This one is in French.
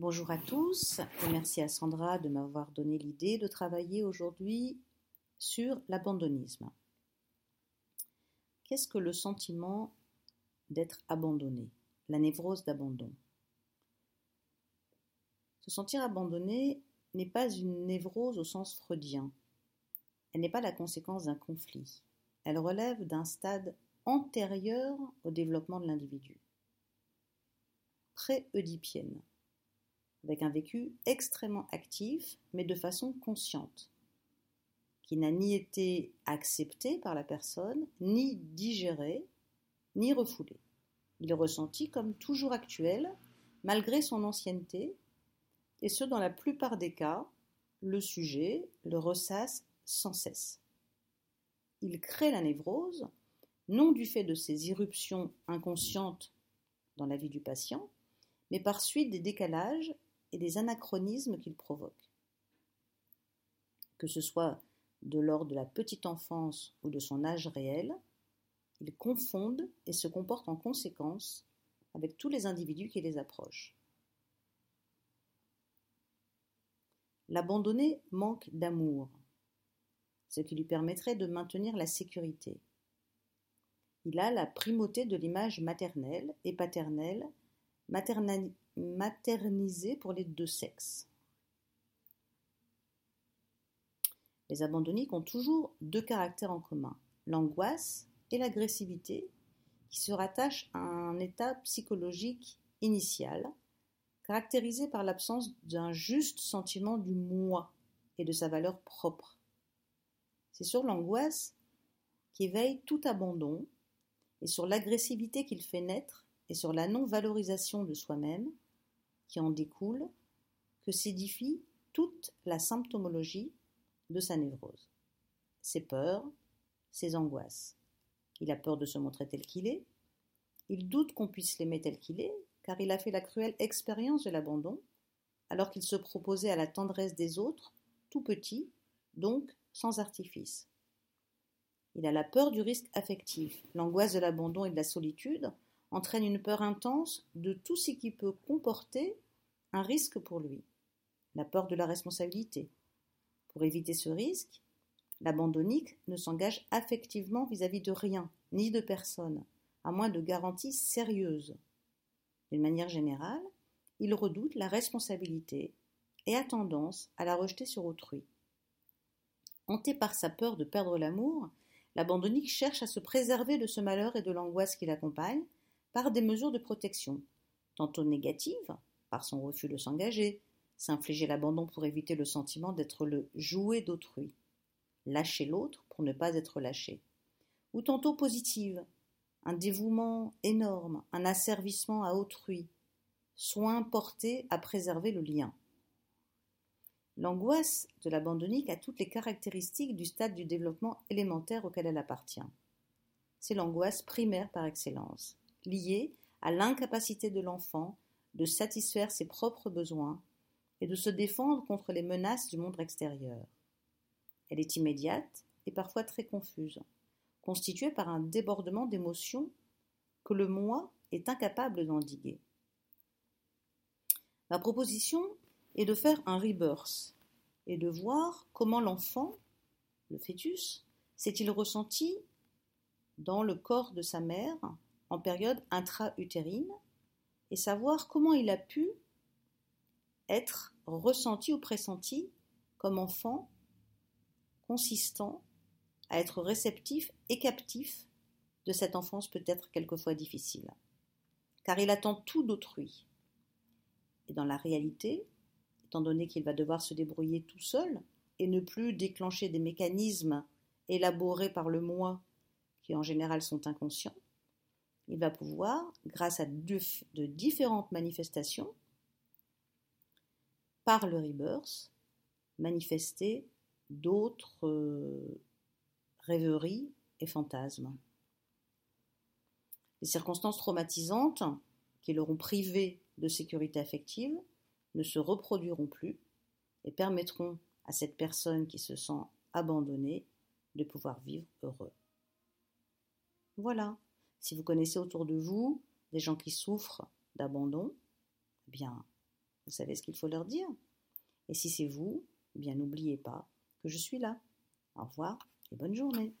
Bonjour à tous et merci à Sandra de m'avoir donné l'idée de travailler aujourd'hui sur l'abandonnisme. Qu'est-ce que le sentiment d'être abandonné, la névrose d'abandon? Se sentir abandonné n'est pas une névrose au sens freudien. Elle n'est pas la conséquence d'un conflit. Elle relève d'un stade antérieur au développement de l'individu. Pré-oedipienne avec un vécu extrêmement actif, mais de façon consciente, qui n'a ni été accepté par la personne, ni digéré, ni refoulé. Il est ressenti comme toujours actuel, malgré son ancienneté, et ce, dans la plupart des cas, le sujet le ressasse sans cesse. Il crée la névrose, non du fait de ses irruptions inconscientes dans la vie du patient, mais par suite des décalages et des anachronismes qu'il provoque. Que ce soit de l'ordre de la petite enfance ou de son âge réel, ils confondent et se comportent en conséquence avec tous les individus qui les approchent. L'abandonné manque d'amour, ce qui lui permettrait de maintenir la sécurité. Il a la primauté de l'image maternelle et paternelle, maternisé pour les deux sexes. Les abandonniques ont toujours deux caractères en commun, l'angoisse et l'agressivité, qui se rattachent à un état psychologique initial, caractérisé par l'absence d'un juste sentiment du moi et de sa valeur propre. C'est sur l'angoisse qu'éveille tout abandon et sur l'agressivité qu'il fait naître et sur la non-valorisation de soi-même qui en découle que s'édifie toute la symptomologie de sa névrose. Ses peurs, ses angoisses. Il a peur de se montrer tel qu'il est. Il doute qu'on puisse l'aimer tel qu'il est, car il a fait la cruelle expérience de l'abandon, alors qu'il se proposait à la tendresse des autres, tout petit, donc sans artifice. Il a la peur du risque affectif, l'angoisse de l'abandon et de la solitude, entraîne une peur intense de tout ce qui peut comporter un risque pour lui, la peur de la responsabilité. Pour éviter ce risque, l'abandonnique ne s'engage affectivement vis-à-vis de rien, ni de personne, à moins de garanties sérieuses. D'une manière générale, il redoute la responsabilité et a tendance à la rejeter sur autrui. Hanté par sa peur de perdre l'amour, l'abandonnique cherche à se préserver de ce malheur et de l'angoisse qui l'accompagne, par des mesures de protection, tantôt négatives, par son refus de s'engager, s'infliger l'abandon pour éviter le sentiment d'être le jouet d'autrui, lâcher l'autre pour ne pas être lâché, ou tantôt positives, un dévouement énorme, un asservissement à autrui, soin porté à préserver le lien. L'angoisse de l'abandonnique a toutes les caractéristiques du stade du développement élémentaire auquel elle appartient. C'est l'angoisse primaire par excellence liée à l'incapacité de l'enfant de satisfaire ses propres besoins et de se défendre contre les menaces du monde extérieur. Elle est immédiate et parfois très confuse, constituée par un débordement d'émotions que le moi est incapable d'endiguer. Ma proposition est de faire un rebirth et de voir comment l'enfant, le fœtus, s'est-il ressenti dans le corps de sa mère en période intra-utérine et savoir comment il a pu être ressenti ou pressenti comme enfant consistant à être réceptif et captif de cette enfance peut-être quelquefois difficile. Car il attend tout d'autrui. Et dans la réalité, étant donné qu'il va devoir se débrouiller tout seul et ne plus déclencher des mécanismes élaborés par le moi qui en général sont inconscients, il va pouvoir, grâce à de, différentes manifestations, par le rebirth, manifester d'autres euh, rêveries et fantasmes. Les circonstances traumatisantes qui l'auront privé de sécurité affective ne se reproduiront plus et permettront à cette personne qui se sent abandonnée de pouvoir vivre heureux. Voilà. Si vous connaissez autour de vous des gens qui souffrent d'abandon, eh bien, Vous savez ce qu'il faut leur dire Et si c'est vous, eh bien n'oubliez pas que je suis là. Au revoir et bonne journée.